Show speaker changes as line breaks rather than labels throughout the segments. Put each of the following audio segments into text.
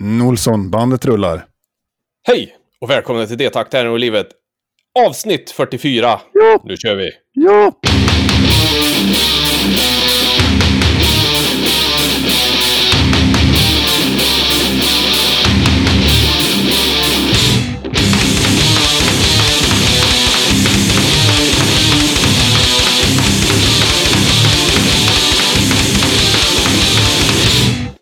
Olsson, bandet rullar.
Hej och välkomna till D-takt här och livet. Avsnitt 44.
Ja.
Nu kör vi.
Ja!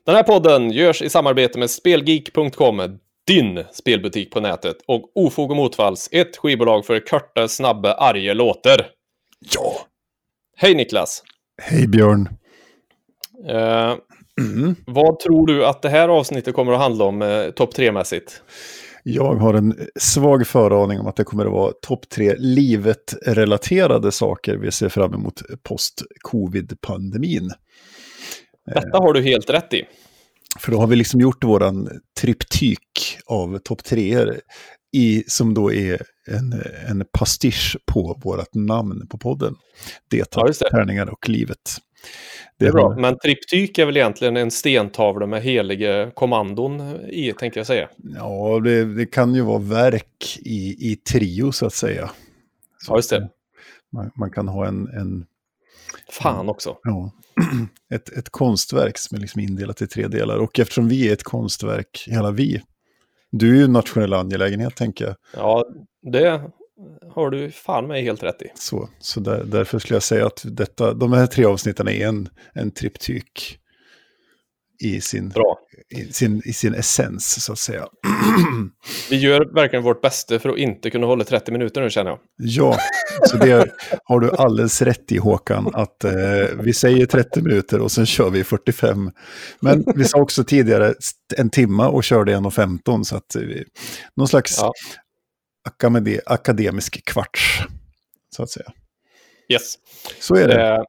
Den här podden görs i samarbete med Spelgeek.com, din spelbutik på nätet, och Ofog och Motvalls, ett skivbolag för korta, snabba, arga låtar.
Ja!
Hej Niklas!
Hej Björn.
Eh,
Mm.
vad tror du att det här avsnittet kommer att handla om eh, topp 3-mässigt?
Jag har en svag föraning om att det kommer att vara topp tre livet-relaterade saker vi ser fram emot post-covid-pandemin.
Detta har du helt rätt i.
För då har vi liksom gjort våran triptyk av topp treor i, som då är en, en pastisch på vårt namn på podden. Det
Ja, just det.
tärningar och livet.
Det är bra.
har-
Men triptyk är väl egentligen en stentavla med heliga kommandon i, tänkte jag säga.
Ja, det, det kan ju vara verk i, i trio så att säga. Så
Ja, just det.
Man, man kan ha en, en
Fan också.
ja, ett, ett konstverk som är liksom indelat i tre delar. Och eftersom vi är ett konstverk, hela vi, du är ju en nationell angelägenhet tänker jag.
Ja, det har du fan mig helt rätt i.
Så, så där, därför skulle jag säga att detta, de här tre avsnitten är en, en triptyk i sin,
Bra.
i, sin, i sin essens så att säga.
Vi gör verkligen vårt bästa för att inte kunna hålla 30 minuter nu känner jag.
Ja, så det har du alldeles rätt i Håkan, att eh, vi säger 30 minuter och sen kör vi 45. Men vi sa också tidigare en timma och körde 1.15 så att vi, någon slags
Ja.
akademi, akademisk kvarts, så att säga.
Yes.
Så är det.
Eh,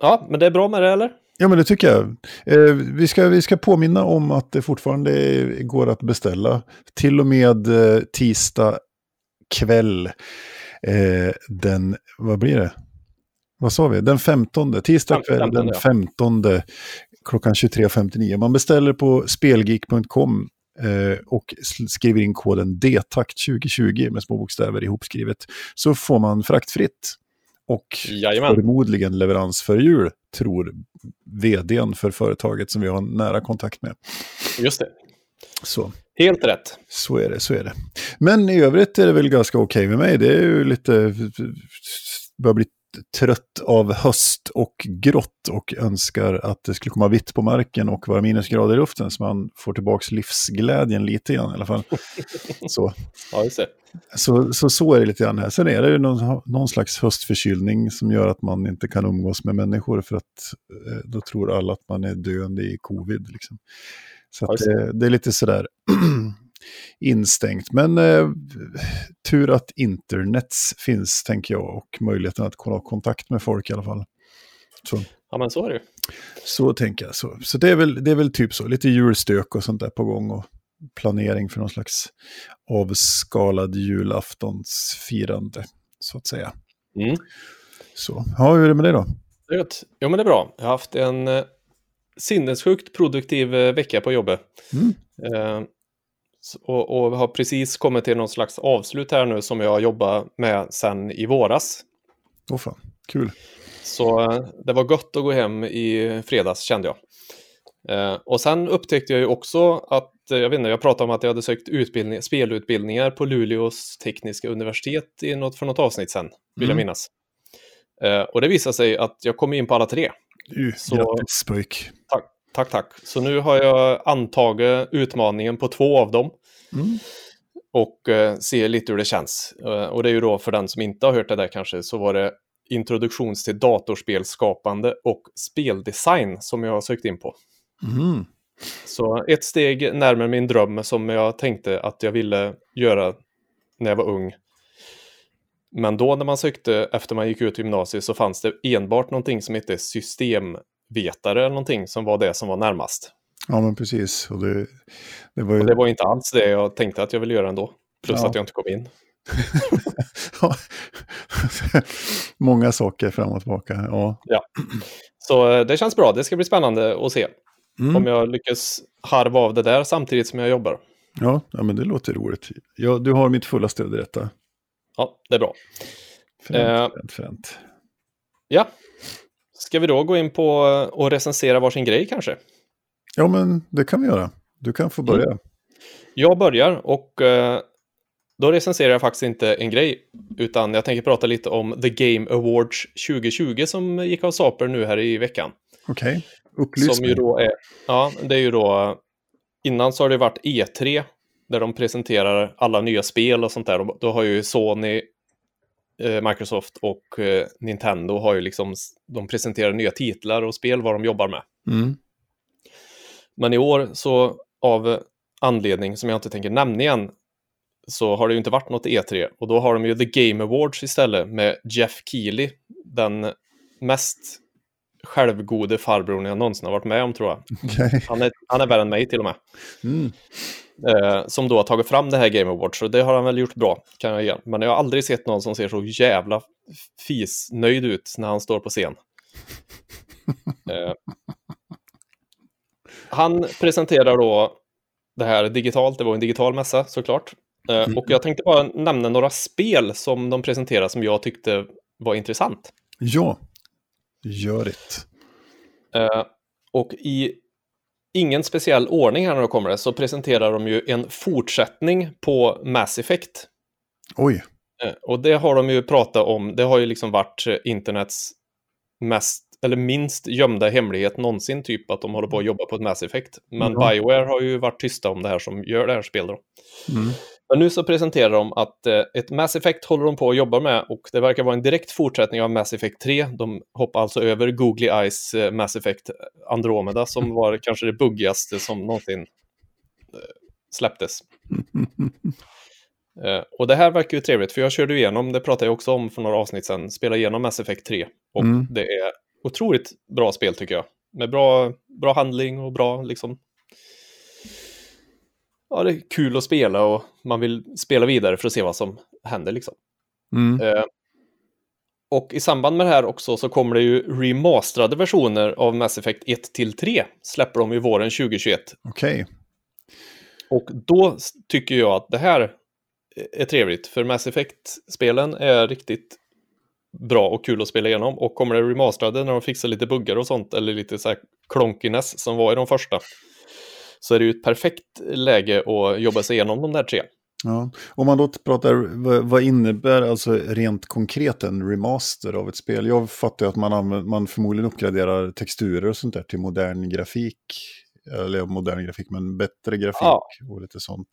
ja, men det är bra med det eller?
Ja, men det tycker jag. Eh, vi, ska, vi ska påminna om att det fortfarande går att beställa. Till och med eh, tisdag kväll. Eh, den, vad blir det? Vad sa vi? Den 15. Tisdag kväll
15,
den
ja.
15 klockan 23.59. Man beställer på spelgeek.com eh, och skriver in koden DTACT2020 med små bokstäver ihopskrivet. Så får man fraktfritt. Och
Jajamän.
förmodligen leverans för jul, tror vdn för företaget som vi har nära kontakt med.
Just det.
Så,
Helt rätt.
så är det, så är det. Men i övrigt är det väl ganska okej med mig. Det är ju lite, börjar bli trött av höst och grått och önskar att det skulle komma vitt på marken och vara minusgrader i luften så man får tillbaka livsglädjen lite grann i alla fall. Så,
Ja, just det.
så, så, så är det lite grann här. Sen är det ju någon, någon slags höstförkylning som gör att man inte kan umgås med människor för att eh, då tror alla att man är döende i covid. Liksom. Så
Ja, det
är lite sådär instängt. Men eh, tur att internets finns, tänker jag, och möjligheten att ha kontakt med folk i alla fall. Så,
Ja, men så är det
så tänker jag. Så, så det, är väl, det är väl typ så, lite julstök och sånt där på gång och planering för någon slags avskalad julaftonsfirande, så att säga.
Mm.
Så, ja, hur är det med det då?
Det är. Jo, men det är bra. Jag har haft en eh, sinnessjukt produktiv eh, vecka på jobbet.
Mm.
Eh, och, och har precis kommit till någon slags avslut här nu som jag har jobbat med sedan i våras.
Åh fan, kul.
Så eh, det var gott att gå hem i fredags kände jag. Eh, och sen upptäckte jag ju också att, eh, jag vet inte, jag pratade om att jag hade sökt utbildning, spelutbildningar på Luleås tekniska universitet i något, för något avsnitt sen, vill jag
Mm.
minnas. Eh, och det visade sig att jag kom in på alla tre.
Uh,
Så-
Grattis pojk.
Tack, tack, tack. Så nu har jag antagit utmaningen på två av dem
Mm.
och eh, ser lite hur det känns. Eh, och det är ju då för den som inte har hört det där kanske så var det introduktions till datorspelskapande och speldesign som jag har sökt in på.
Mm.
Så ett steg närmare min dröm som jag tänkte att jag ville göra när jag var ung. Men då när man sökte efter man gick ut gymnasiet så fanns det enbart någonting som hette systemvetare eller någonting som var det som var närmast.
Ja, men precis. Och det, det var ju...
Och det var inte alls det jag tänkte att jag ville göra ändå. Plus
Ja.
att jag inte kom in.
Ja. Många saker fram och tillbaka. Ja.
Så eh, det känns bra, det ska bli spännande att se.
Mm.
Om jag lyckas harva av det där samtidigt som jag jobbar.
Ja, ja, men det låter roligt. Ja, du har mitt fulla stöd i detta.
Ja, det är bra.
Fränt,
Eh.
fränt, fränt.
Ja, ska vi då gå in på och recensera varsin grej kanske?
Ja, men det kan vi göra. Du kan få börja.
Jag börjar och eh, då recenserar jag faktiskt inte en grej, utan jag tänker prata lite om The Game Awards 2020 som gick av stapeln nu här i veckan.
Okej, upplys
Som ju då är, ja, det är ju då, innan så har det varit E3, där de presenterar alla nya spel och sånt där. Då har ju Sony, eh, Microsoft och eh, Nintendo har ju liksom, de presenterar nya titlar och spel, vad de jobbar med.
Mm.
Men i år så av anledning som jag inte tänker nämna igen så har det ju inte varit något E3 och då har de ju The Game Awards istället med Jeff Keely, den mest självgode farbrorn jag någonsin har varit med om tror jag.
Okej.
Han är, han är värre än mig till och med.
Mm.
Eh, som då har tagit fram det här Game Awards, så det har han väl gjort bra, kan jag ge. Men jag har aldrig sett någon som ser så jävla fisnöjd ut när han står på scen. Eh, han presenterar då det här digitalt, det var en digital mässa såklart. Eh,
Mm.
och jag tänkte bara nämna några spel som de presenterar som jag tyckte var intressant.
Ja, gör det.
Eh, och i ingen speciell ordning här när det kommer det, så presenterar de ju en fortsättning på Mass Effect.
Oj,
Eh, och det har de ju pratat om, det har ju liksom varit eh, internets mest, eller minst gömda hemlighet någonsin, typ att de håller på att jobba på ett Mass Effect. Men
Ja.
Bioware har ju varit tysta om det här som gör det här spelet. då.
mm.
Men nu så presenterar de att eh, ett Mass Effect håller de på att jobba med och det verkar vara en direkt fortsättning av Mass Effect 3. De hoppar alltså över Googly Eyes eh, Mass Effect Andromeda som var kanske det buggigaste som någonsin eh, släpptes. Och det här verkar ju trevligt, för jag körde igenom, det pratade jag också om för några avsnitt sedan, spela igenom Mass Effect 3. Och
Mm.
det är otroligt bra spel tycker jag. Med bra, bra handling och bra liksom... Ja, det är kul att spela och man vill spela vidare för att se vad som händer liksom.
Mm.
Eh, och i samband med det här också så kommer det ju remasterade versioner av Mass Effect 1 till 3. Släpper de i våren 2021.
Okej,
Och då tycker jag att det här är trevligt, för Mass Effect-spelen är riktigt bra och kul att spela igenom. Och kommer det remasterade när de fixar lite buggar och sånt, eller lite så här klonkiness som var i de första, så är det ju ett perfekt läge att jobba sig igenom de där tre.
ja. Om man då pratar, vad, vad innebär alltså rent konkret en remaster av ett spel? Jag fattar ju att man, använder, man förmodligen uppgraderar texturer och sånt där till modern grafik. Eller modern grafik, men bättre grafik
Ja.
och lite sånt.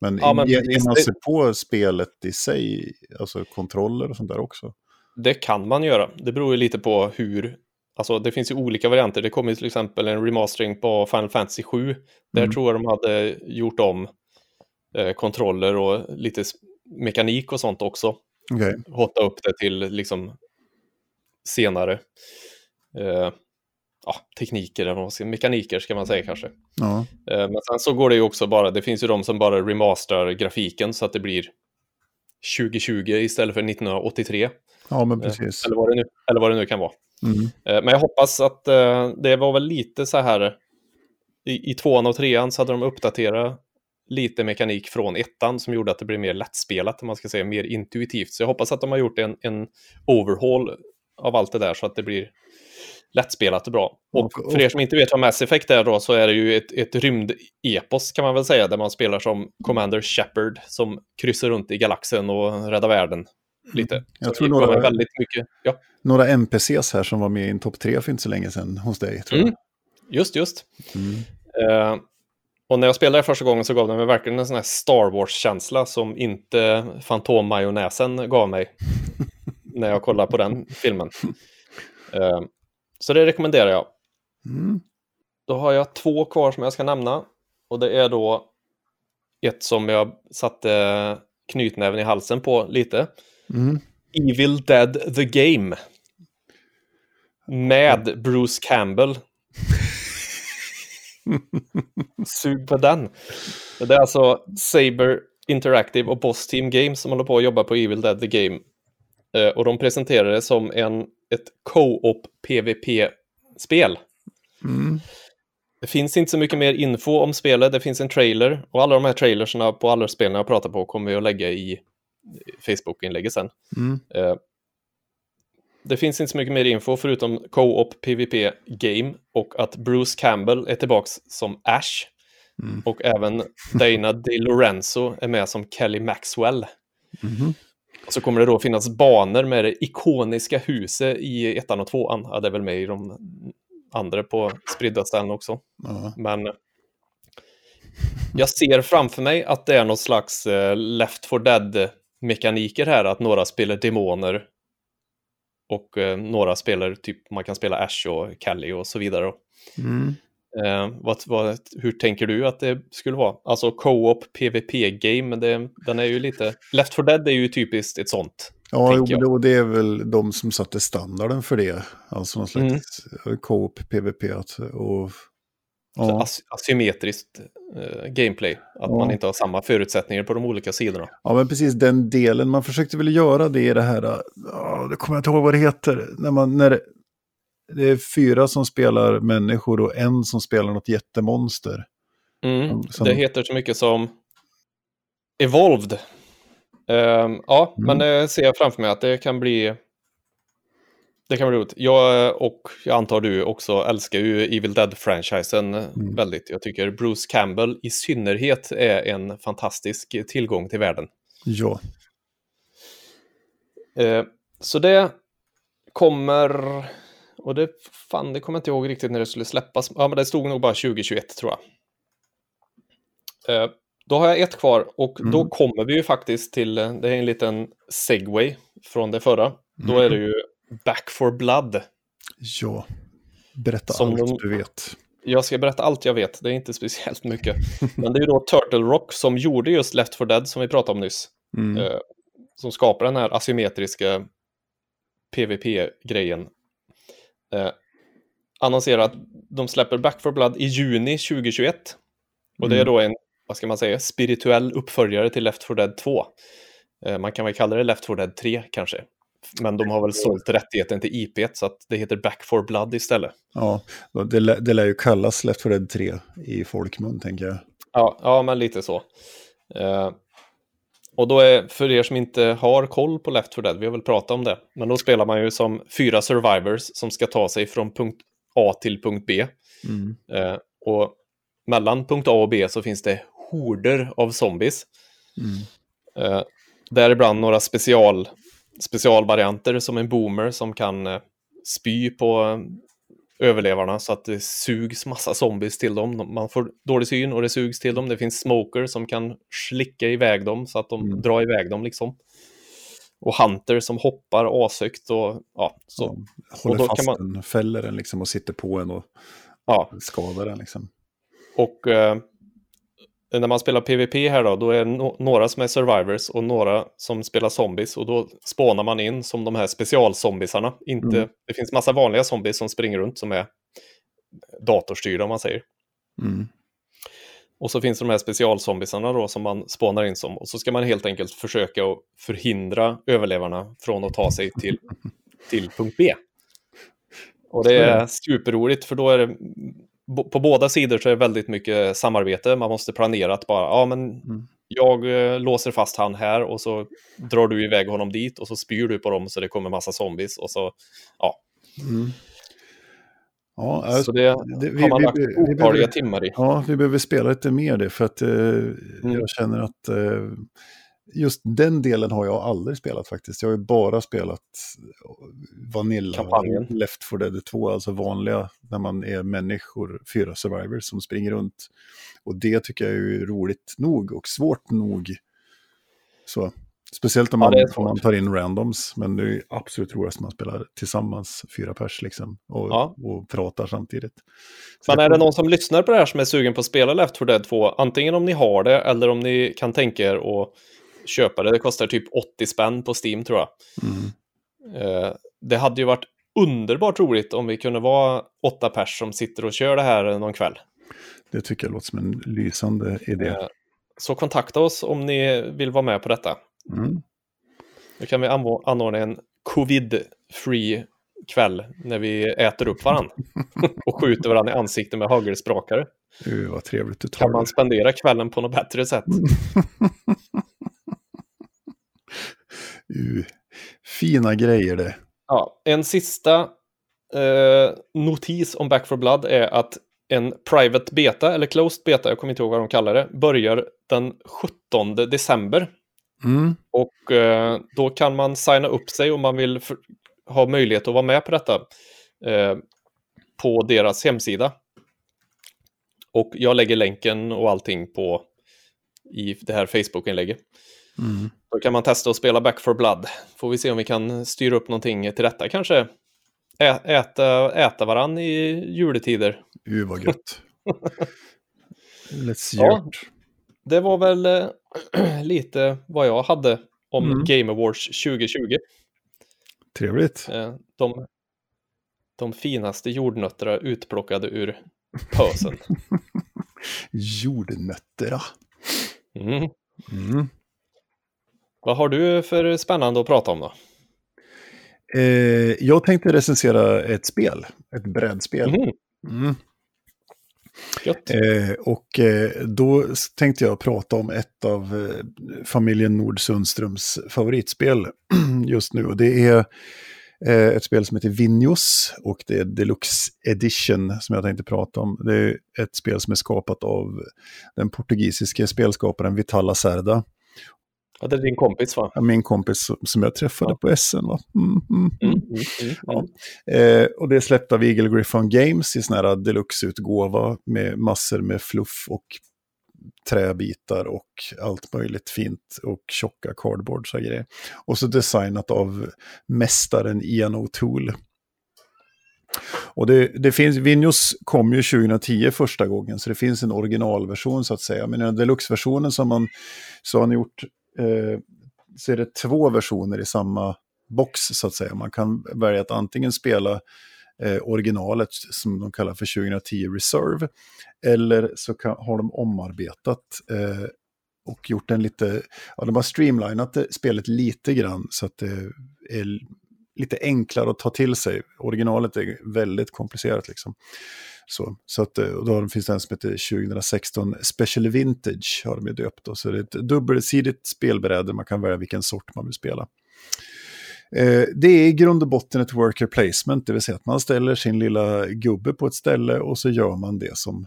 Men,
Ja, men
ger, man sig på spelet i sig, alltså kontroller och sånt där också?
Det kan man göra. Det beror ju lite på hur... Alltså det finns ju olika varianter. Det kommer ju till exempel en remastering på Final Fantasy 7. Där
Mm.
tror jag de hade gjort om eh, kontroller och lite mekanik och sånt också.
Okej,
Hotta upp det till liksom senare eh, ja, tekniker, eller vad man mekaniker ska man säga kanske.
ja.
Eh, men sen så går det ju också bara, det finns ju de som bara remasterar grafiken så att det blir 2020 istället för 1983.
ja, men
Eh,
precis.
Eller vad nu, eller vad det nu kan vara.
Mm.
Eh, Men jag hoppas att eh, det var väl lite så här i, i tvåan och trean så hade de uppdaterat lite mekanik från ettan som gjorde att det blev mer lättspelat, man ska säga, mer intuitivt. Så jag hoppas att de har gjort en, en overhaul av allt det där så att det blir lättspelat och bra. Och
Och-
för er som inte vet vad Mass Effect är då så är det ju ett, ett rymdepos kan man väl säga, där man spelar som Commander Shepard som kryssar runt i galaxen och räddar världen lite.
Jag tror några-
väldigt mycket, ja,
Några NPCs här som var med i en topp tre för inte så länge sedan hos dig, tror jag.
Mm. just just.
Mm.
Eh, och när jag spelade första gången så gav det mig verkligen en sån här Star Wars-känsla som inte Fantommajonnäsen gav mig när jag kollade på den filmen. Eh, så det rekommenderar jag.
Mm.
Då har jag två kvar som jag ska nämna. Och det är då ett som jag satte knytnäven i halsen på lite.
Mm.
Evil Dead The Game. Med Bruce Campbell. Sug på den. Det är alltså Saber Interactive och Boss Team Games som håller på att jobba på Evil Dead The Game. Eh, och de presenterar det som en, ett co-op PVP-spel.
Mm.
det finns inte så mycket mer info om spelet. Det finns en trailer och alla de här trailersna på alla spelen jag pratar på kommer vi att lägga i Facebook-inlägget sen.
Mm.
Eh, det finns inte så mycket mer info förutom Co-op PVP Game och att Bruce Campbell är tillbaks som Ash.
Mm.
Och även Dana Di Lorenzo är med som Kelly Maxwell.
Mhm.
Och så kommer det då finnas banor med det ikoniska huset i ettan och tvåan. Ja, det är väl med i de andra på spridda ställen också.
Ja.
Men jag ser framför mig att det är något slags eh, Left for Dead-mekaniker här, att några spelar demoner och eh, några spelar typ, man kan spela Ash och Kelly och så vidare.
Mm.
Eh, vad, vad, hur tänker du att det skulle vara? Alltså co-op PVP-game, men det, den är ju lite... Left for Dead är ju typiskt ett sånt.
Ja, jo, och det är väl de som satte standarden för det. Alltså någon slags co-op, PVP. Och, ja.
as asymmetriskt eh, gameplay, att
Ja.
man inte har samma förutsättningar på de olika sidorna.
ja, men precis den delen. Man försökte väl göra det i det här, ja, det kommer jag inte ihåg vad det heter. När, man, när det, är fyra som spelar människor och en som spelar något jättemonster.
Mm,
Som-
Det heter så mycket som Evolved. Ehm, ja,
Mm.
men det ser jag framför mig att det kan bli det kan bli roligt. Jag och jag antar du också älskar ju Evil Dead-franchisen
Mm.
väldigt. Jag tycker Bruce Campbell i synnerhet är en fantastisk tillgång till världen.
Ja,
Eh, så det kommer, och det, fan, det kommer jag inte ihåg riktigt när det skulle släppas. Ja, men det stod nog bara 2021 tror jag. Eh, då har jag ett kvar och
Mm.
då kommer vi ju faktiskt till, det är en liten segway från det förra. Då är det ju Back for Blood.
ja. Berätta
Som
allt
de-
du vet.
Jag ska berätta allt jag vet, det är inte speciellt mycket. Men det är ju då Turtle Rock som gjorde just Left for Dead som vi pratade om nyss.
Mm.
eh, som skapar den här asymmetriska PVP-grejen. Eh, annonserar att de släpper Back for Blood i juni 2021. Och det är
Mm.
då en, vad ska man säga, spirituell uppföljare till Left 4 Dead 2. Eh, man kan väl kalla det Left 4 Dead 3 kanske. Men de har väl sålt rättigheten till IP så att det heter Back for Blood istället.
Ja, det, lä- det lär ju kallas Left 4 Dead 3 i folkmun, tänker jag.
Ja, ja men lite så. Eh, och då är, för er som inte har koll på Left 4 Dead, vi har väl pratat om det, men då spelar man ju som fyra survivors som ska ta sig från punkt A till punkt B.
Mm.
Eh, och mellan punkt A och B så finns det horder av zombies.
Mm.
Eh, däribland några special, specialvarianter som en boomer som kan eh, spy på eh, överlevarna så att det sugs massa zombies till dem. De- Man får dålig syn och det sugs till dem. Det finns smoker som kan slicka iväg dem så att de
Mm.
drar iväg dem liksom. Och hunter som hoppar ashögt och ja, så.
Ja, håller
då
fast
kan man-
den, fäller den liksom och sitter på en och
Ja,
skadar den liksom.
Och eh, när man spelar PVP här då, då är det no några som är survivors och några som spelar zombies. Och då spånar man in som de här specialzombisarna. Inte,
Mm.
Det finns massa vanliga zombies som springer runt som är datorstyrda om man säger.
Mm.
Och så finns det de här specialzombisarna då som man spånar in som. Och så ska man helt enkelt försöka att förhindra överlevarna från att ta sig till, till punkt B. Och det är superroligt för då är det på båda sidor så är det väldigt mycket samarbete. Man måste planera att bara, ja men
Mm.
jag eh, låser fast han här och så drar du iväg honom dit och så spyr du på dem så det kommer massa zombies och så, ja.
Mm. Ja,
Så
alltså,
det,
det- vi-
har man lagt otaliga timmar i.
ja, vi behöver spela lite mer det för att eh,
Mm.
jag känner att eh, just den delen har jag aldrig spelat faktiskt. Jag har ju bara spelat Vanilla,
Kampanjen.
Left 4 Dead 2, alltså vanliga, när man är människor, fyra survivors som springer runt. Och det tycker jag är roligt nog och svårt nog. Så, speciellt om
Ja,
man,
är
om man tar in randoms, men det är absolut roligast när man spelar tillsammans, fyra pers liksom, och,
Ja.
och pratar samtidigt. Så
Men är det någon som lyssnar på det här som är sugen på att spela Left 4 Dead 2, antingen om ni har det eller om ni kan tänka er att köpa det. Det kostar typ 80 spänn på Steam tror jag.
Mm.
Eh, det hade ju varit underbart roligt om vi kunde vara åtta pers som sitter och kör det här någon kväll.
Det tycker jag låter som en lysande idé.
Eh, så kontakta oss om ni vill vara med på detta.
Mm.
Då kan vi anordna en covid-free kväll när vi äter upp varandra och skjuter varandra i ansiktet med hagelsprakare.
Uh, vad trevligt du tar
Kan man spendera kvällen på något bättre sätt?
uh, fina grejer det.
Ja, en sista eh, notis om Back for Blood är att en private beta, eller closed beta, jag kommer inte ihåg vad de kallar det, börjar den 17 december.
Mm.
Och eh, då kan man signa upp sig om man vill för, ha möjlighet att vara med på detta eh, på deras hemsida. Och jag lägger länken och allting på i det här Facebook-inlägget.
Mm.
Då kan man testa att spela Back for Blood. Får vi se om vi kan styra upp någonting till detta kanske. Ä äta, äta varann i juletider.
Uh, vad gött. Let's
Ja.
gjort.
Det var väl eh, lite vad jag hade om
Mm.
Game Awards 2020.
Trevligt.
Eh, de, de finaste jordnötterna utplockade ur pösen.
Jordnötterna.
Mm.
Mm.
Vad har du för spännande att prata om då?
Eh, jag tänkte recensera ett spel, ett brädspel.
Mhm,
Mm.
Gött.
Eh, och eh, då tänkte jag prata om ett av eh, familjen Nord-Sundströms favoritspel just nu. Och det är eh, ett spel som heter Vinhos och det är Deluxe Edition som jag tänkte prata om. Det är ett spel som är skapat av den portugisiske spelskaparen Vital Lacerda.
Ja, det är din kompis va?
Min kompis som- jag träffade
Ja.
på SN. Va? Mm, mm, mm.
Mm, mm, mm,
Ja. Eh, och det är släppt av Eagle Griffon Games i sån här deluxe-utgåva med massor med fluff och träbitar och allt möjligt fint och tjocka cardboards och grejer. Och så designat av mästaren Ian O'Toole. Och det, det finns, Vinhos kom ju 2010 första gången, så det finns en originalversion så att säga. Men i den deluxe-versionen som man så har han gjort, eh, så är det två versioner i samma box så att säga. Man kan välja att antingen spela eh, originalet som de kallar för 2010 Reserve, eller så kan, har de omarbetat eh, och gjort en lite, ja de har streamlinat eh, spelet lite grann så att det är lite enklare att ta till sig. Originalet är väldigt komplicerat liksom. Så, så att, eh, och då finns det en som heter 2016 Special Vintage, har de ju döpt då. Så det är ett dubbelsidigt spelbräde, man kan välja vilken sort man vill spela. Eh, det är i grund och botten ett worker placement, det vill säga att man ställer sin lilla gubbe på ett ställe och så gör man det som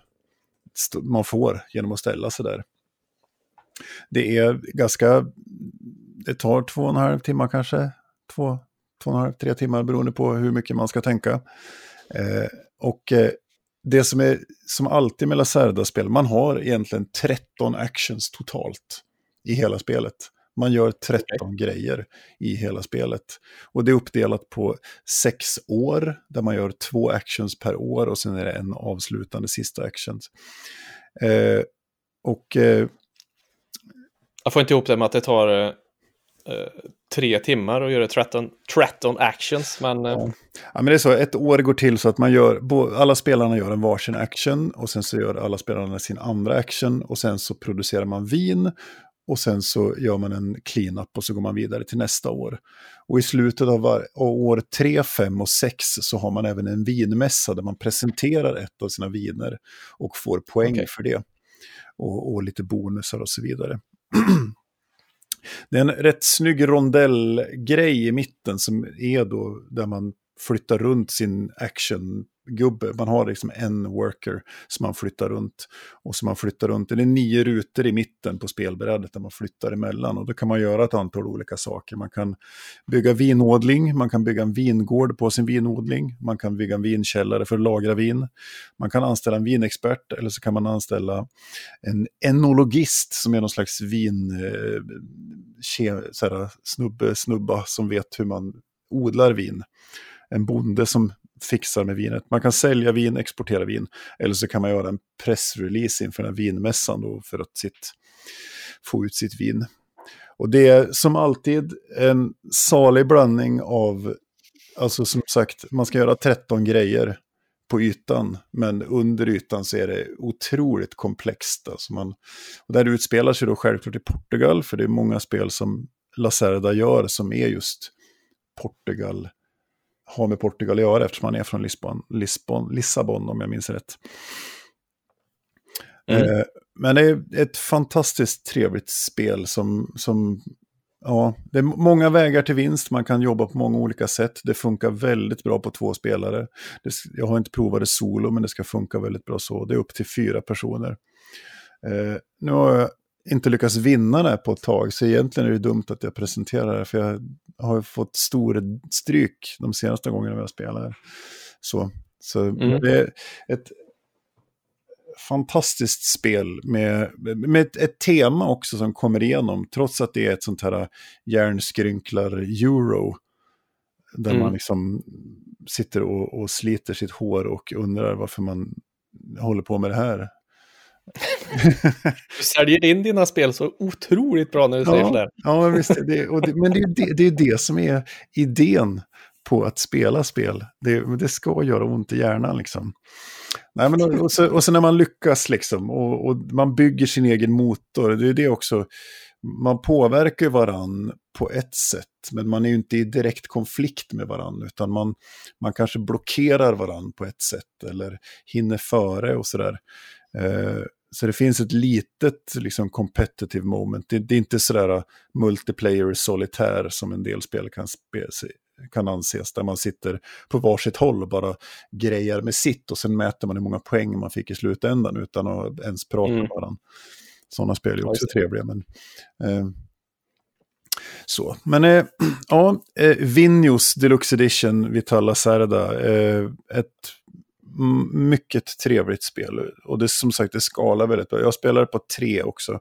man får genom att ställa sig där. Det är ganska, det tar två och en halv timme kanske, två, två och en halv, tre timmar beroende på hur mycket man ska tänka. Eh, och eh, det som är som alltid med Lacerda-spel, man har egentligen 13 actions totalt i hela spelet. Man gör 13 grejer i hela spelet. Och det är uppdelat på sex år, där man gör två actions per år och sen är det en avslutande sista actions. Eh, och eh,
Jag får inte ihop det med att det tar eh, eh, tre timmar att göra 13, 13 actions, men eh,
Ja. Ja, men det är så, ett år går till så att man gör, alla spelarna gör en varsin action och sen så gör alla spelarna sin andra action och sen så producerar man vin och sen så gör man en clean-up och så går man vidare till nästa år. Och i slutet av, var, av år 3, 5 och 6 så har man även en vinmässa där man presenterar ett av sina viner och får poäng
Okej.
för det. Och, och lite bonusar och så vidare. Det är en rätt snygg rondellgrej i mitten som är då där man flyttar runt sin action gubbe, Man har liksom en worker som man flyttar runt. Och som man flyttar runt. Det är nio rutor i mitten på spelbrädet där man flyttar emellan. Och då kan man göra ett antal olika saker. Man kan bygga vinodling, man kan bygga en vingård på sin vinodling. Man kan bygga en vinkällare för att lagra vin. Man kan anställa en vinexpert eller så kan man anställa en enologist som är någon slags vin, eh, ke, snubbe, snubba som vet hur man odlar vin. En bonde som fixar med vinet. Man kan sälja vin, exportera vin. Eller så kan man göra en pressrelease inför den här vinmässan då för att sitt, få ut sitt vin. Och det är som alltid en salig blandning av, alltså som sagt, man ska göra 13 grejer på ytan, men under ytan så är det otroligt komplext. Alltså man, och där utspelar sig då självklart i Portugal, för det är många spel som Lacerda gör som är just Portugal har med Portugal att göra eftersom han är från Lisbon, Lisbon, Lissabon om jag minns rätt. Mm. Eh, men det är ett fantastiskt trevligt spel som, som ja, det är många vägar till vinst, man kan jobba på många olika sätt. Det funkar väldigt bra på två spelare. Det, jag har inte provat det solo, men det ska funka väldigt bra så. Det är upp till fyra personer. Eh, nu har jag inte lyckats vinna det på ett tag, så egentligen är det dumt att jag presenterar det, för jag har fått stor stryk de senaste gångerna vi har spelat. Så, så mm. det är ett fantastiskt spel med, med ett, ett, tema också som kommer igenom, trots att det är ett sånt här järnskrynklar-euro. Där mm. man liksom sitter och, och, sliter sitt hår och undrar varför man håller på med det här.
du säljer in dina spel så otroligt bra när du
ja,
säger sådär.
Ja, men visst. Det, det, men det är det, det är det som är idén på att spela spel. Det, det ska göra ont i hjärnan liksom. Nej, men, och, så, och så när man lyckas liksom, och, och, man bygger sin egen motor, det är det också, man påverkar varann på ett sätt, men man är ju inte i direkt konflikt med varann, utan man, man kanske blockerar varann på ett sätt, eller hinner före och sådär. Eh, så det finns ett litet liksom, competitive moment. Det, det är inte sådär multiplayer solitär som en del spel kan spe, kan anses, där man sitter på varsitt håll och bara grejar med sitt och sen mäter man hur många poäng man fick i slutändan utan att ens prata mm. med varandra. Sådana spel är också ja, trevliga. Men, eh, så. men eh, ja, eh, Vinjos Deluxe Edition Vitala Serda, eh, ett mycket trevligt spel. Och det som sagt, det skalar väldigt bra. Jag spelar på tre också.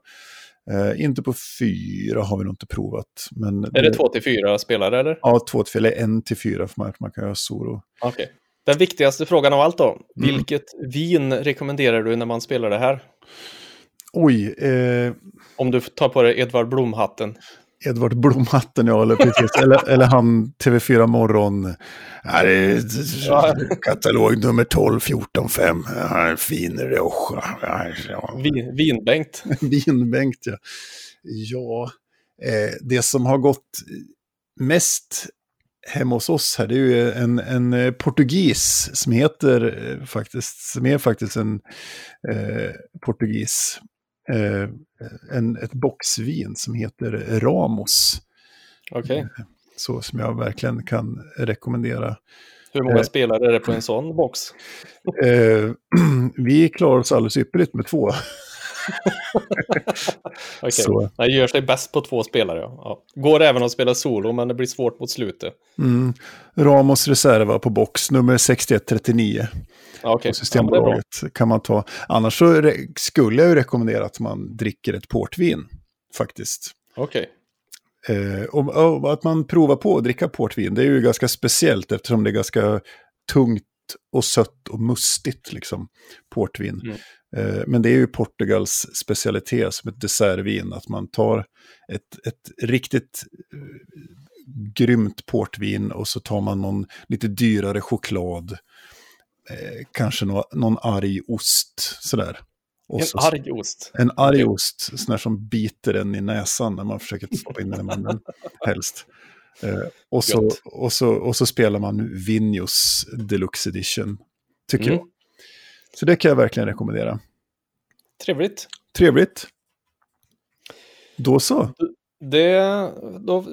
Eh, inte på fyra har vi nog inte provat. Men
är det, det två till fyra spelare eller?
Ja, två till fyra, eller en till fyra för man, man kan göra solo.
Okay. Den viktigaste frågan av allt då. Mm. Vilket vin rekommenderar du när man spelar det här?
Oj. Eh...
Om du tar på dig Edvard Blom-hatten.
Edvard Blomhatten, ja, eller precis. eller, eller han TV4 Morgon. Det är, ja. Katalog nummer 12, 14, 5. Ja, fin Rioja.
Ja. Vin, vinbänkt.
vinbänkt, ja. Ja, eh, det som har gått mest hemma hos oss här, det är ju en, en portugis som heter eh, faktiskt, som är faktiskt en eh, portugis eh, en, ett boxvin som heter Ramos.
Okej. Okay.
Eh, så som jag verkligen kan rekommendera.
Hur många eh, spelare är det på en sån box?
Eh, vi klarar oss alldeles ypperligt med två.
okay. Så. Det gör sig bäst på två spelare. Ja. Går även att spela solo, men det blir svårt mot slutet.
Mm. Ramos Reserva på box, nummer 6139.
Okay.
På Systembolaget ja, kan man ta. Annars så skulle jag ju rekommendera att man dricker ett portvin, faktiskt.
Okej.
Okay. Eh, och, och, att man provar på att dricka portvin, det är ju ganska speciellt eftersom det är ganska tungt och sött och mustigt, liksom, portvin. Mm. Eh, men det är ju Portugals specialitet som ett dessertvin, att man tar ett, ett riktigt eh, grymt portvin och så tar man någon lite dyrare choklad, eh, kanske no, någon arg ost, sådär.
Och en så, arg ost?
En arg ost, sån där som biter en i näsan när man försöker stoppa in den i munnen, helst. Eh, och, så, och, så, och så spelar man Vinjos Deluxe Edition, tycker mm. jag. Så det kan jag verkligen rekommendera.
Trevligt.
Trevligt. Då så.
Det, då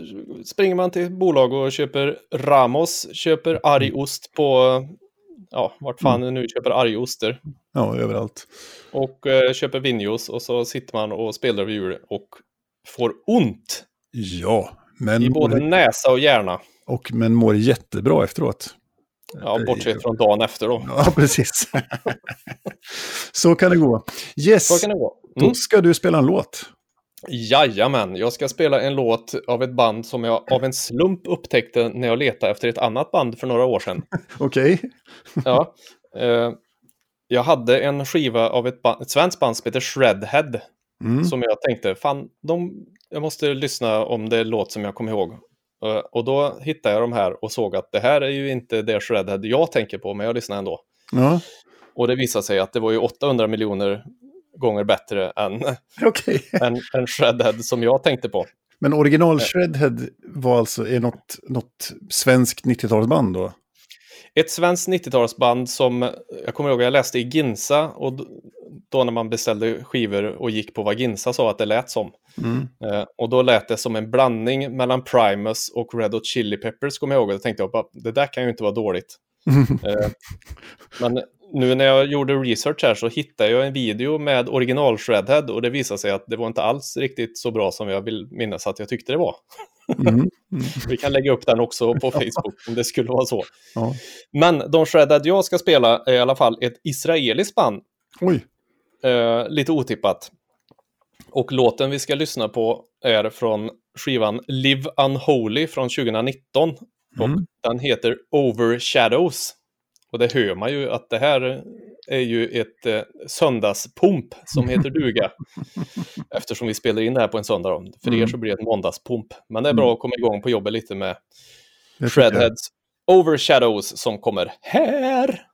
springer man till bolag och köper Ramos, köper argost på, ja, vart fan mm. nu köper argoster.
Ja, överallt.
Och eh, köper Vinjos och så sitter man och spelar över jul och får ont.
Ja, men...
I både näsa och hjärna.
Och men mår jättebra efteråt.
Ja, bortsett från dagen efter då.
Ja, precis. så kan det gå. Yes,
så kan det gå. Mm.
då ska du spela en låt.
Jajamän, jag ska spela en låt av ett band som jag av en slump upptäckte när jag letade efter ett annat band för några år sedan.
Okej.
Ja. Eh, jag hade en skiva av ett, band, ett svenskt band som heter Shredhead. Mm. Som jag tänkte, fan, de, jag måste lyssna om det låt som jag kommer ihåg. Eh, och då hittade jag de här och såg att det här är ju inte det Shredhead jag tänker på, men jag lyssnar ändå.
Ja.
Och det visade sig att det var ju 800 miljoner gånger bättre än,
okay.
än, än Shredhead som jag tänkte på.
Men original Shredhead var alltså är något, något svenskt 90-talsband då?
Ett svenskt 90-talsband som jag kommer ihåg jag läste i Ginsa och då när man beställde skivor och gick på vad Ginsa sa att det lät som. Mm. Eh, och då lät det som en blandning mellan Primus och Red Hot Chili Peppers kommer jag ihåg. Och då tänkte jag bara, det där kan ju inte vara dåligt. eh, men nu när jag gjorde research här så hittade jag en video med original Shredhead och det visade sig att det var inte alls riktigt så bra som jag vill minnas att jag tyckte det var. Mm. Mm. Vi kan lägga upp den också på Facebook om det skulle vara så. Ja. Men de Shredhead jag ska spela är i alla fall ett israeliskt band.
Oj.
Eh, lite otippat. Och låten vi ska lyssna på är från skivan Live Unholy från 2019. Mm. Och den heter Overshadows. Och det hör man ju att det här är ju ett eh, söndagspump som heter duga. Eftersom vi spelar in det här på en söndag. Då. För mm. er så blir det en måndagspump. Men det är bra mm. att komma igång på jobbet lite med Shredheads Overshadows som kommer här.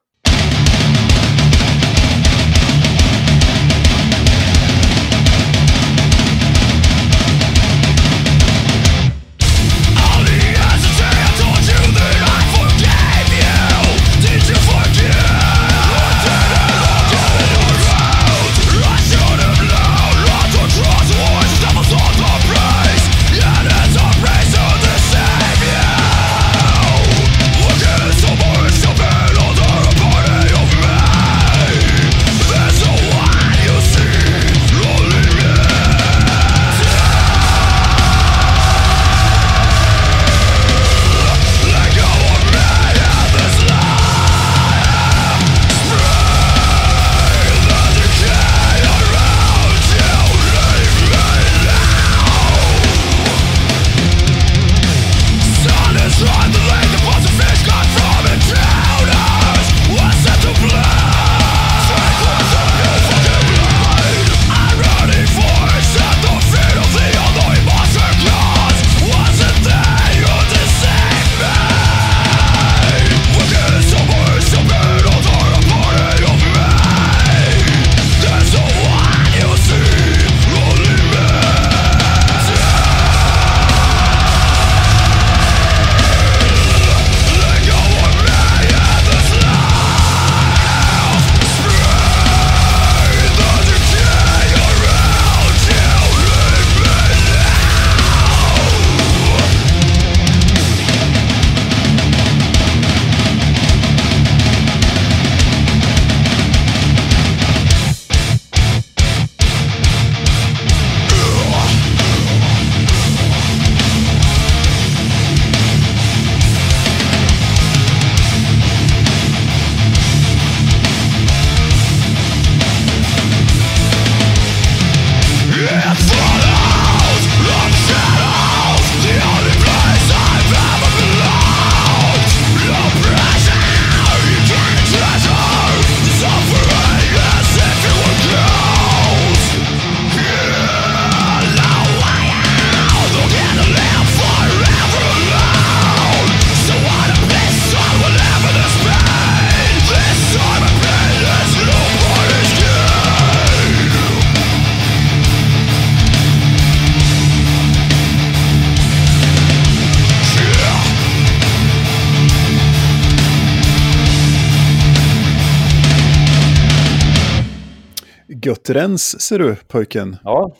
Gött rens ser du pojken.
Ja,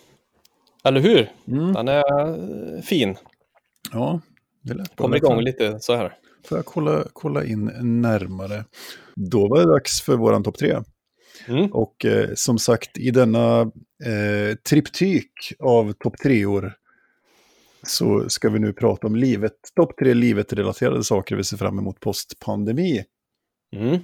eller hur? Mm. Den är fin.
Ja, det lät
Kommer igång lite så här.
Får jag kolla, kolla in närmare. Då var det dags för våran topp tre. Mm. Och eh, som sagt, i denna eh, triptyk av topp treor så ska vi nu prata om livet. Topp tre livet-relaterade saker vi ser fram emot postpandemi. Mm.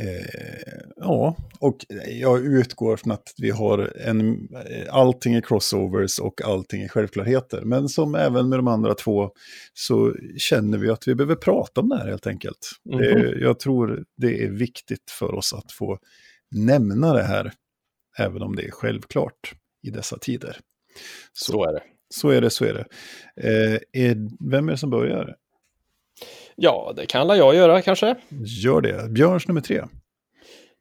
Eh, ja, och jag utgår från att vi har en, allting är crossovers och allting är självklarheter. Men som även med de andra två så känner vi att vi behöver prata om det här helt enkelt. Mm -hmm. det, jag tror det är viktigt för oss att få nämna det här, även om det är självklart i dessa tider.
Så, så är det.
Så är det, så är det. Eh, är, vem är det som börjar?
Ja, det kan jag göra kanske.
Gör det. Björns nummer tre.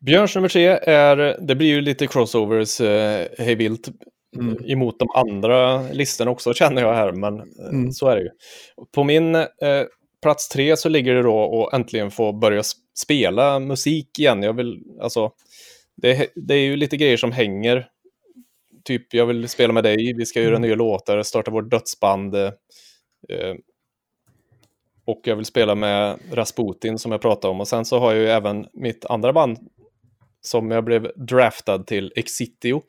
Björns nummer tre är, det blir ju lite crossovers eh, hejvilt mm. emot de andra listorna också känner jag här, men eh, mm. så är det ju. På min eh, plats tre så ligger det då att äntligen få börja spela musik igen. Jag vill, alltså, det, det är ju lite grejer som hänger. Typ, jag vill spela med dig, vi ska göra mm. nya låtar, starta vårt dödsband. Eh, och jag vill spela med Rasputin som jag pratade om. Och sen så har jag ju även mitt andra band som jag blev draftad till, Exitio.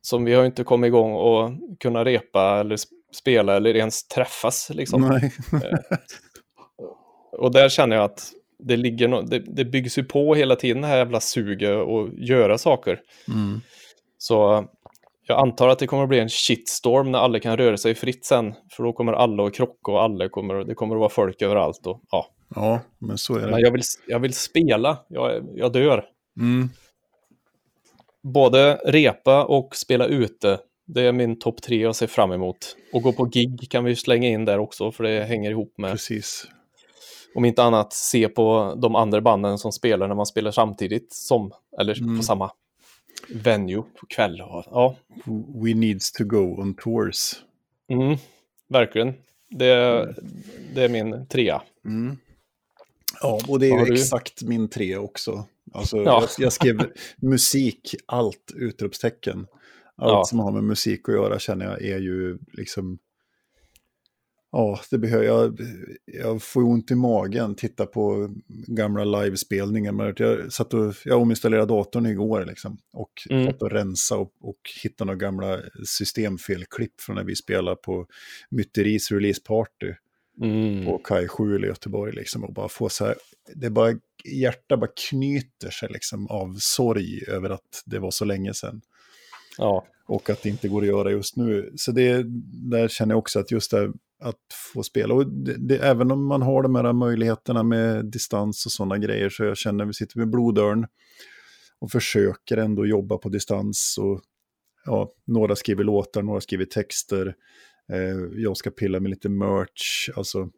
Som vi har inte kommit igång och kunna repa eller spela eller ens träffas. Liksom. Eh, och där känner jag att det, ligger no det, det byggs ju på hela tiden det här jävla suget och göra saker. Mm. Så jag antar att det kommer att bli en shitstorm när alla kan röra sig fritt sen. För då kommer alla att krocka och alla kommer, det kommer att vara folk överallt. Och, ja.
ja, men så är det.
Men jag vill, jag vill spela, jag, jag dör. Mm. Både repa och spela ute, det är min topp tre jag ser fram emot. Och gå på gig kan vi slänga in där också, för det hänger ihop med...
Precis.
Om inte annat, se på de andra banden som spelar när man spelar samtidigt som, eller mm. på samma venue på kväll. Ja.
We needs to go on tours.
Mm, verkligen. Det, mm. det är min trea. Mm.
Ja, och det är ju exakt min tre också. Alltså, ja. jag, jag, skrev musik, allt, utropstecken. Allt ja. som har med musik att göra känner jag är ju liksom Ja, det behöver jag. Jag får ont i magen, titta på gamla livespelningar. Jag, satt och, jag ominstallerade datorn igår liksom, och mm. satt och rensa och, och hittade några gamla systemfelklipp från när vi spelade på Mytteris releaseparty mm. på Kaj 7 i Göteborg. Liksom, och bara få så här, det bara, hjärtat bara knyter sig liksom, av sorg över att det var så länge sedan. Ja. Och att det inte går att göra just nu. Så det, där känner jag också att just det att få spela. Och det, det, även om man har de här möjligheterna med distans och sådana grejer så jag känner att vi sitter med blodörn och försöker ändå jobba på distans. Och, ja, några skriver låtar, några skriver texter. Eh, jag ska pilla med lite merch. Alltså.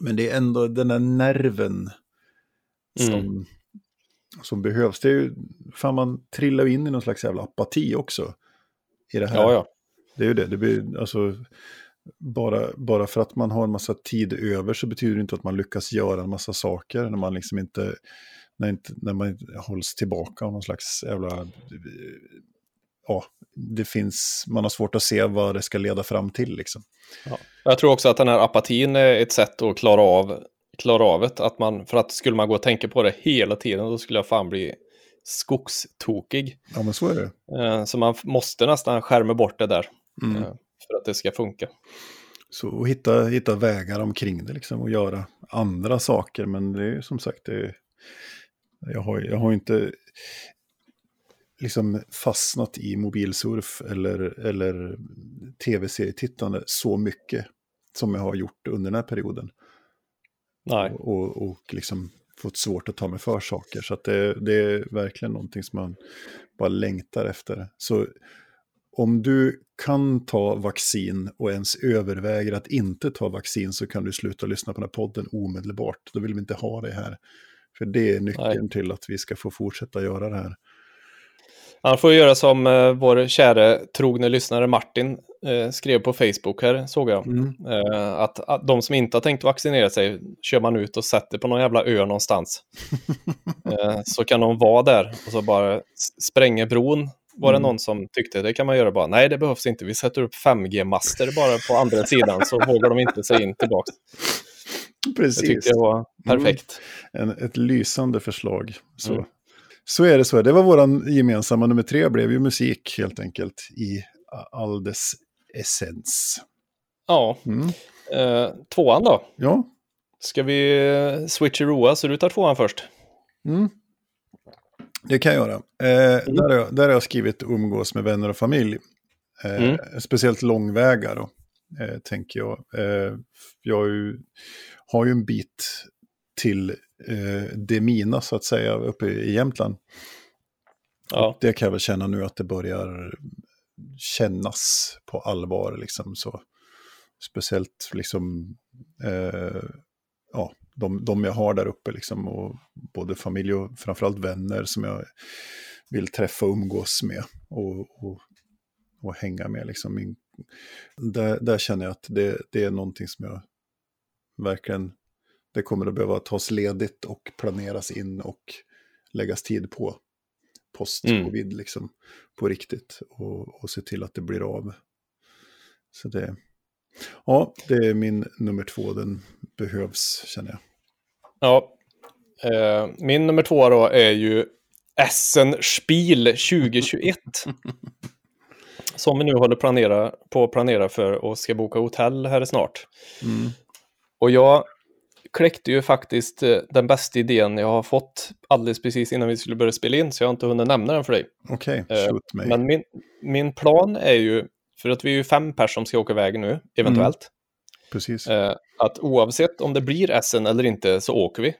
Men det är ändå den där nerven som, mm. som behövs. Det är ju, fan man trillar in i någon slags jävla apati också. I det här. Ja, ja. Det är ju det, det blir, alltså, bara, bara för att man har en massa tid över så betyder det inte att man lyckas göra en massa saker när man liksom inte, när, inte, när man hålls tillbaka av någon slags jävla... Ja, det finns, man har svårt att se vad det ska leda fram till liksom.
Ja. Jag tror också att den här apatin är ett sätt att klara av, klara av det. Att man, för att skulle man gå och tänka på det hela tiden då skulle jag fan bli skogstokig.
Ja, men så är det.
Eh, så man måste nästan skärma bort det där. Mm. För att det ska funka.
Så hitta, hitta vägar omkring det liksom och göra andra saker. Men det är som sagt, det, jag, har, jag har inte liksom fastnat i mobilsurf eller, eller tv-serietittande så mycket som jag har gjort under den här perioden. Nej. Och, och, och liksom fått svårt att ta mig för saker. Så det, det, är verkligen någonting som man bara längtar efter. Så om du kan ta vaccin och ens överväger att inte ta vaccin så kan du sluta lyssna på den här podden omedelbart. Då vill vi inte ha det här. För det är nyckeln Nej. till att vi ska få fortsätta göra det här.
Han får göra som eh, vår käre trogne lyssnare Martin eh, skrev på Facebook här, såg jag. Mm. Eh, att, att, de som inte har tänkt vaccinera sig kör man ut och sätter på någon jävla ö någonstans. eh, så kan de vara där och så bara spränga bron var det mm. någon som tyckte det kan man göra bara. Nej, det behövs inte. Vi sätter upp 5G-master bara på andra sidan så vågar de inte sig in tillbaka. Precis. Det tyckte jag var perfekt.
Mm. En, ett lysande förslag. Så. Mm. så är det så. Det var vår gemensamma nummer tre, blev ju musik helt enkelt i all dess essens.
Ja. Mm. Eh, tvåan då?
Ja.
Ska vi eh, switcheroa så du tar tvåan först?
Mm. Det kan jag göra. Eh, mm. där, har jag, där har jag skrivit umgås med vänner och familj. Eh, mm. Speciellt långväga då, eh, tänker jag. Eh, jag har ju, har ju en bit till eh, det mina, så att säga, uppe i Jämtland. Ja. Det kan jag väl känna nu att det börjar kännas på allvar. Liksom, så. Speciellt liksom, eh, ja, de, de jag har där uppe, liksom, och både familj och framförallt vänner som jag vill träffa och umgås med och, och, och hänga med. Liksom. Min, där, där känner jag att det, det är någonting som jag verkligen det kommer att behöva tas ledigt och planeras in och läggas tid på post-covid mm. liksom på riktigt och, och se till att det blir av. Så det, ja, det är min nummer två, den behövs känner jag.
Ja, eh, min nummer två då är ju Essen Spiel 2021. som vi nu håller planera, på att planera för och ska boka hotell här snart. Mm. Och jag kläckte ju faktiskt eh, den bästa idén jag har fått alldeles precis innan vi skulle börja spela in, så jag har inte hunnit nämna den för dig.
Okej, okay, eh, shoot mig.
Men min, min plan är ju, för att vi är ju fem personer som ska åka iväg nu, eventuellt. Mm.
Precis.
Eh, att oavsett om det blir Essen eller inte så åker vi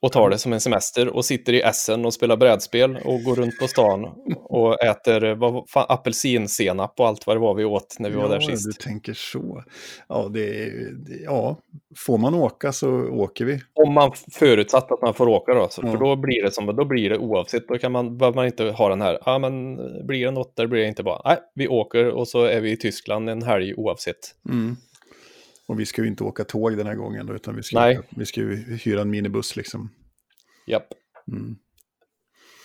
och tar det som en semester och sitter i Essen och spelar brädspel och går runt på stan och äter vad, apelsinsenap och allt vad det var vi åt när vi
ja,
var där sist.
du tänker så. Ja, det, det, ja, får man åka så åker vi.
Om man förutsatt att man får åka då, så, ja. för då blir det som då blir det oavsett. Då kan man, behöver man inte ha den här, ja men blir det något där blir det inte bara, nej, vi åker och så är vi i Tyskland en helg oavsett.
Mm. Och vi ska ju inte åka tåg den här gången då, utan vi ska, Nej. vi ska ju hyra en minibuss liksom.
Japp. Mm.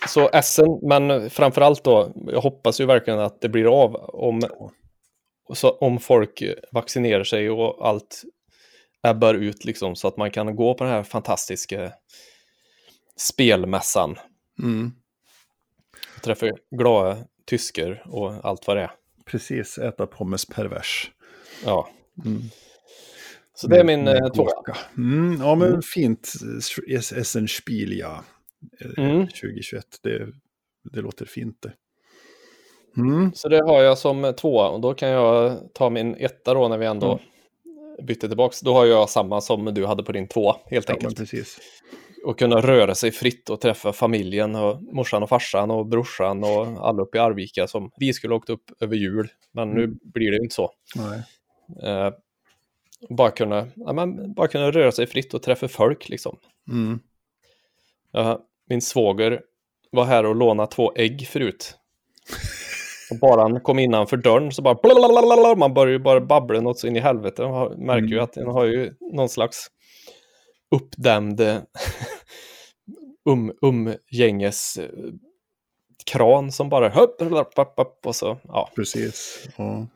Så Essen, men framförallt då, jag hoppas ju verkligen att det blir av om, så, om folk vaccinerar sig och allt ebbar ut liksom så att man kan gå på den här fantastiska spelmässan. Mm. Träffa glada tysker och allt vad det är.
Precis, äta pommes pervers.
Ja. Mm. Så det är min eh, tvåa.
Mm, ja, men mm. fint. Essenspiel, ja. Eh, mm. 2021, det, det låter fint det.
Mm. Så det har jag som tvåa och då kan jag ta min etta då när vi ändå mm. bytte tillbaka. Då har jag samma som du hade på din tvåa helt ja, enkelt.
precis.
Och kunna röra sig fritt och träffa familjen och morsan och farsan och brorsan och alla uppe i Arvika som vi skulle åkt upp över jul. Men nu mm. blir det inte så.
Nej.
Uh, bara kunna, ja, men, bara kunna röra sig fritt och träffa folk liksom.
Mm.
Ja, min svåger var här och lånade två ägg förut. Och bara han kom innanför dörren så bara blablabla, man börjar ju bara babbla något så in i helvete. Man märker ju mm. att den har ju någon slags uppdämd um, umgänges kran som bara höpp, höpp, höpp, och så, ja.
Precis. Ja.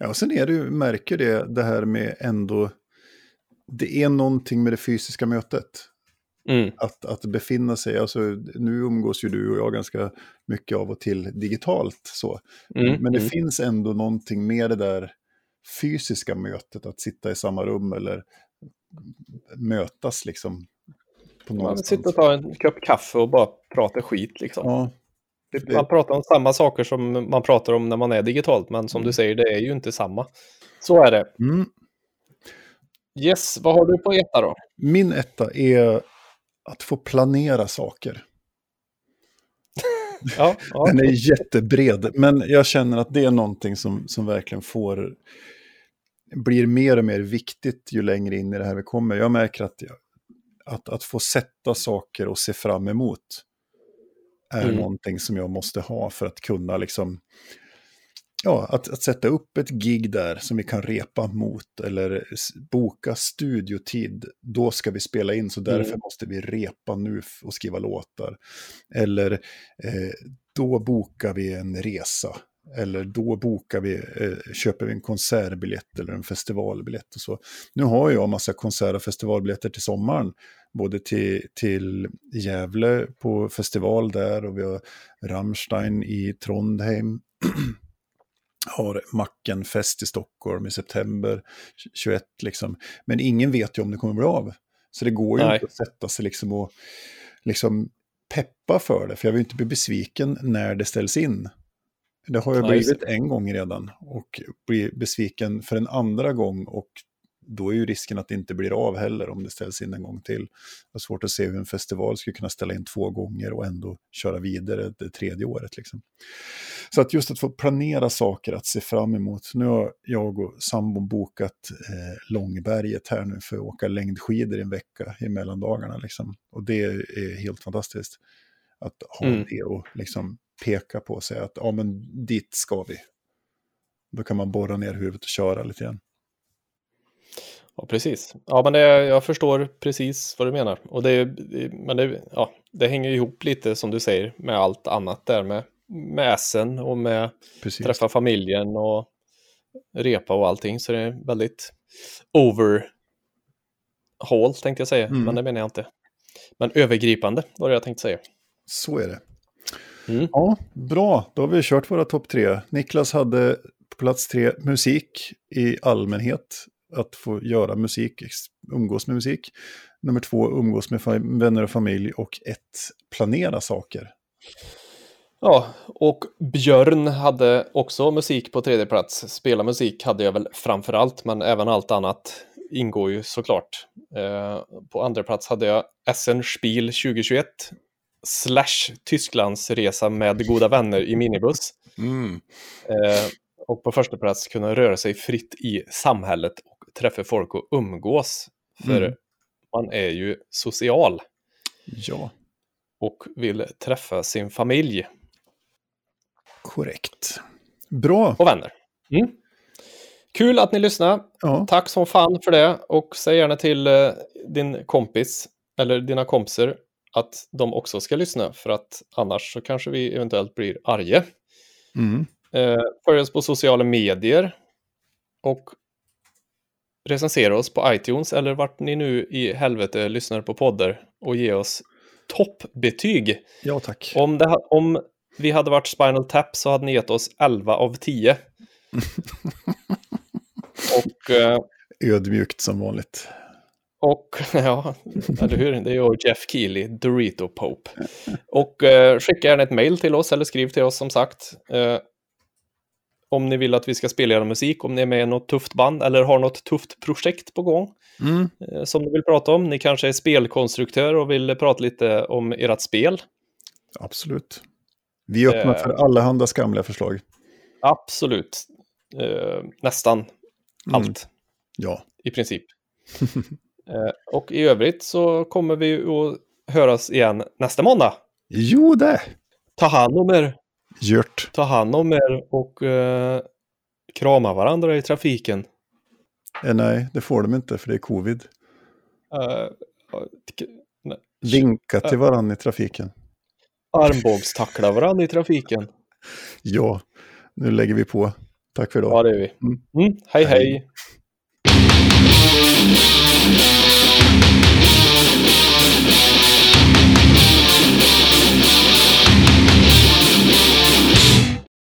Ja, och sen är det ju, märker det, det här med ändå, det är någonting med det fysiska mötet.
Mm.
Att, att befinna sig, alltså nu umgås ju du och jag ganska mycket av och till digitalt så. Mm. Men det mm. finns ändå någonting med det där fysiska mötet, att sitta i samma rum eller mötas liksom.
På Man sitter och tar en kopp kaffe och bara pratar skit liksom. Ja, man pratar om samma saker som man pratar om när man är digitalt, men som du mm. säger, det är ju inte samma. Så är det.
Mm.
Yes, vad har du på etta då?
Min etta är att få planera saker.
ja, ja.
Den är jättebred, men jag känner att det är någonting som, som verkligen får blir mer och mer viktigt ju längre in i det här vi kommer. Jag märker att, jag, att, att få sätta saker och se fram emot är mm. någonting som jag måste ha för att kunna liksom, ja, att, att sätta upp ett gig där som vi kan repa mot eller boka studiotid, då ska vi spela in så därför mm. måste vi repa nu och skriva låtar. Eller eh, då bokar vi en resa. Eller då bokar vi, eh, köper vi en konsertbiljett eller en festivalbiljett och så. Nu har jag massa konsert och festivalbiljetter till sommaren både till, till Gävle på festival där och vi har Rammstein i Trondheim. har Mackenfest i Stockholm i september 21 liksom. Men ingen vet ju om det kommer bli av. Så det går ju Nej. inte att sätta sig liksom och liksom peppa för det, för jag vill inte bli besviken när det ställs in. Det har jag blivit en gång redan och blir besviken för en andra gång och då är ju risken att det inte blir av heller om det ställs in en gång till. Det är svårt att se hur en festival skulle kunna ställa in två gånger och ändå köra vidare det tredje året. Liksom. Så att just att få planera saker att se fram emot. Nu har jag och sambon bokat eh, Långberget här nu för att åka längdskidor i en vecka i mellandagarna. Liksom. Och det är helt fantastiskt. Att ha mm. det och liksom peka på och säga att ja, men dit ska vi. Då kan man borra ner huvudet och köra lite grann.
Ja, precis. Ja, men det, jag förstår precis vad du menar. Och det, det, men det, ja, det hänger ihop lite som du säger med allt annat där med, med essen och med
Precis.
träffa familjen och repa och allting. Så det är väldigt overhaul tänkte jag säga,
Mm.
men det menar jag inte. Men övergripande var det jag tänkte säga.
Så är det.
Mm.
Ja, bra. Då har vi kört våra topp tre. Niklas hade på plats tre musik i allmänhet. Att få göra musik, umgås med musik. Nummer två, umgås med vänner och familj. Och ett, planera saker.
Ja, och Björn hade också musik på tredje plats. Spela musik hade jag väl framför allt, men även allt annat ingår ju såklart. Eh, på andra plats hade jag Essen Spiel 2021 slash Tysklands resa med goda vänner i minibuss. Eh, och på första plats kunna röra sig fritt i samhället och träffa folk och umgås. För
Mm.
man är ju social
Ja,
och vill träffa sin familj
korrekt. Bra.
och vänner. Mm. Kul att ni lyssnade.
Ja,
Tack som fan för det och säg gärna till eh, din kompis eller dina kompisar att de också ska lyssna för att annars så kanske vi eventuellt blir arga.
mm.
Eh, följ oss på sociala medier och recensera oss på iTunes eller vart ni nu i helvete lyssnar på poddar och ge oss toppbetyg.
ja tack.
Om, det, om vi hade varit Spinal Tap så hade ni gett oss 11 av 10. och, eh,
Ödmjukt som vanligt.
Och ja, eller hur? Det är ju Jeff Keely, Dorito Pope. Och eh, skicka gärna ett mail till oss eller skriv till oss som sagt. Eh, om ni vill att vi ska spela er musik, om ni är med i något tufft band eller har något tufft projekt på gång
Mm.
eh, som ni vill prata om. Ni kanske är spelkonstruktör och vill prata lite om ert spel.
Absolut. Vi är öppna
Eh.
för allehanda skamliga förslag.
Absolut. Eh, nästan
Mm.
allt.
Ja,
i princip. eh, och i övrigt så kommer vi att höras igen nästa måndag.
jo det.
Ta hand om er,
Gjort.
ta hand om er och eh, krama varandra i trafiken.
Eh, nej, det får de inte för det är covid.
Eh,
Vinka till varandra i trafiken.
armbågstackla varandra i trafiken.
Ja, nu lägger vi på. Tack för idag.
Ja, det är vi.
Mm.
Mm, hej,
Hej.
hej. Thank.